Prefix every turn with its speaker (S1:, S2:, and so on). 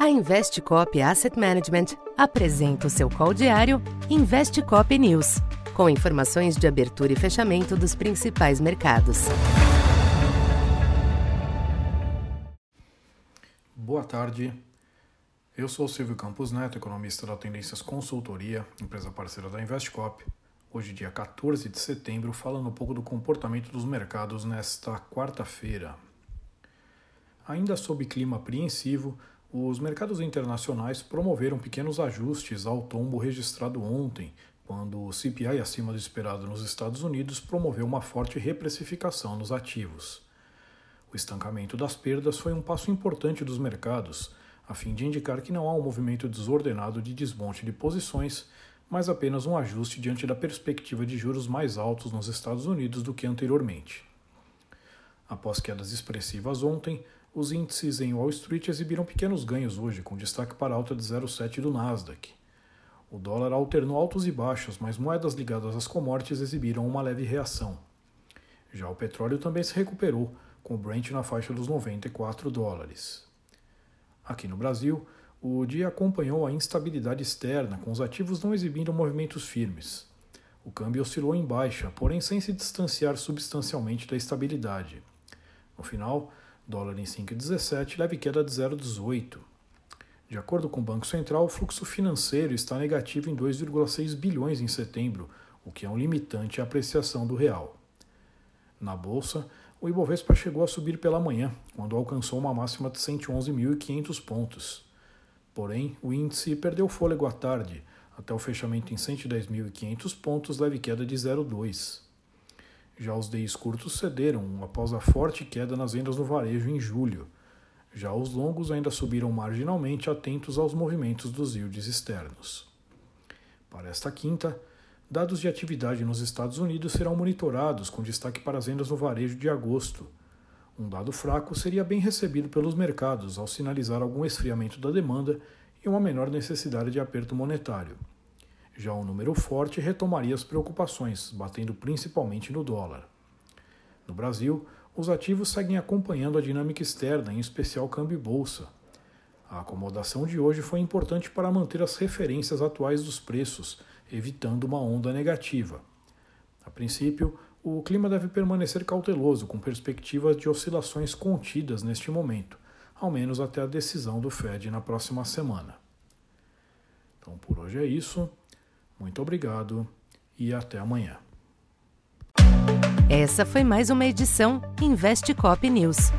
S1: A Investcop Asset Management apresenta o seu call diário Investcop News, com informações de abertura e fechamento dos principais mercados.
S2: Boa tarde. Eu sou Silvio Campos Neto, economista da Tendências Consultoria, empresa parceira da Investcop. Hoje, dia 14 de setembro, falando um pouco do comportamento dos mercados nesta quarta-feira. Ainda sob clima apreensivo, os mercados internacionais promoveram pequenos ajustes ao tombo registrado ontem, quando o CPI acima do esperado nos Estados Unidos promoveu uma forte reprecificação nos ativos. O estancamento das perdas foi um passo importante dos mercados, a fim de indicar que não há um movimento desordenado de desmonte de posições, mas apenas um ajuste diante da perspectiva de juros mais altos nos Estados Unidos do que anteriormente. Após quedas expressivas ontem, os índices em Wall Street exibiram pequenos ganhos hoje, com destaque para a alta de 0,7 do Nasdaq. O dólar alternou altos e baixos, mas moedas ligadas às commodities exibiram uma leve reação. Já o petróleo também se recuperou, com o Brent na faixa dos 94 dólares. Aqui no Brasil, o dia acompanhou a instabilidade externa, com os ativos não exibindo movimentos firmes. O câmbio oscilou em baixa, porém sem se distanciar substancialmente da estabilidade. No final, Dólar em 5,17, leve queda de 0,18. De acordo com o Banco Central, o fluxo financeiro está negativo em 2,6 bilhões em setembro, o que é um limitante à apreciação do real. Na bolsa, o Ibovespa chegou a subir pela manhã, quando alcançou uma máxima de 111.500 pontos. Porém, o índice perdeu fôlego à tarde, até o fechamento em 110.500 pontos, leve queda de 0,2. Já os DIs curtos cederam após a forte queda nas vendas no varejo em julho. Já os longos ainda subiram marginalmente, atentos aos movimentos dos yields externos. Para esta quinta, dados de atividade nos Estados Unidos serão monitorados, com destaque para as vendas no varejo de agosto. Um dado fraco seria bem recebido pelos mercados ao sinalizar algum esfriamento da demanda e uma menor necessidade de aperto monetário. Já um número forte retomaria as preocupações, batendo principalmente no dólar. No Brasil, os ativos seguem acompanhando a dinâmica externa, em especial câmbio e bolsa. A acomodação de hoje foi importante para manter as referências atuais dos preços, evitando uma onda negativa. A princípio, o clima deve permanecer cauteloso, com perspectivas de oscilações contidas neste momento, ao menos até a decisão do Fed na próxima semana. Então, por hoje é isso. Muito obrigado e até amanhã.
S1: Essa foi mais uma edição Investe Cop News.